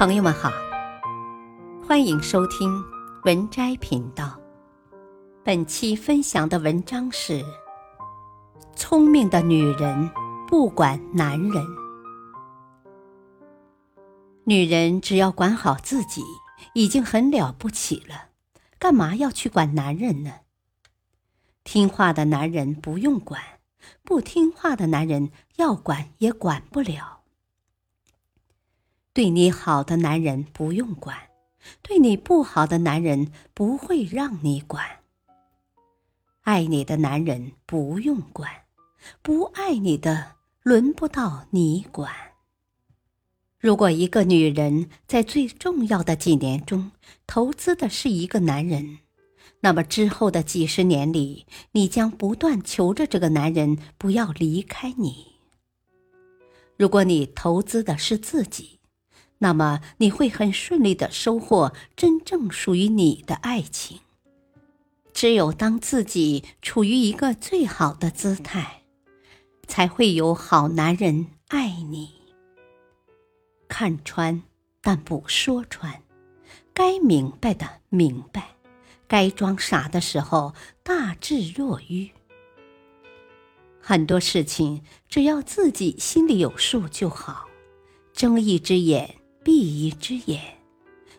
朋友们好，欢迎收听文摘频道。本期分享的文章是：聪明的女人不管男人，女人只要管好自己已经很了不起了，干嘛要去管男人呢？听话的男人不用管，不听话的男人要管也管不了。对你好的男人不用管，对你不好的男人不会让你管。爱你的男人不用管，不爱你的轮不到你管。如果一个女人在最重要的几年中投资的是一个男人，那么之后的几十年里，你将不断求着这个男人不要离开你。如果你投资的是自己，那么你会很顺利的收获真正属于你的爱情。只有当自己处于一个最好的姿态，才会有好男人爱你。看穿，但不说穿；该明白的明白，该装傻的时候大智若愚。很多事情只要自己心里有数就好。睁一只眼。闭一只眼，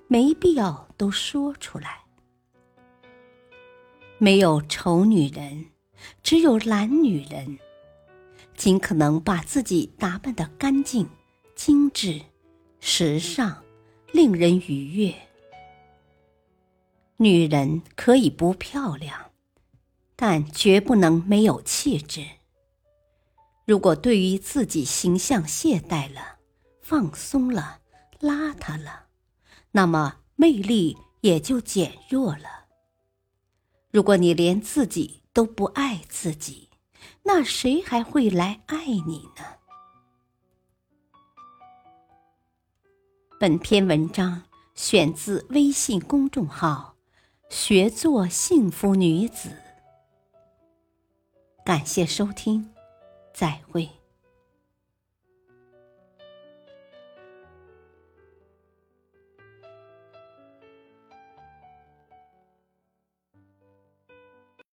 没必要都说出来。没有丑女人，只有懒女人。尽可能把自己打扮的干净、精致、时尚，令人愉悦。女人可以不漂亮，但绝不能没有气质。如果对于自己形象懈怠了、放松了，邋遢了，那么魅力也就减弱了。如果你连自己都不爱自己，那谁还会来爱你呢？本篇文章选自微信公众号“学做幸福女子”。感谢收听，再会。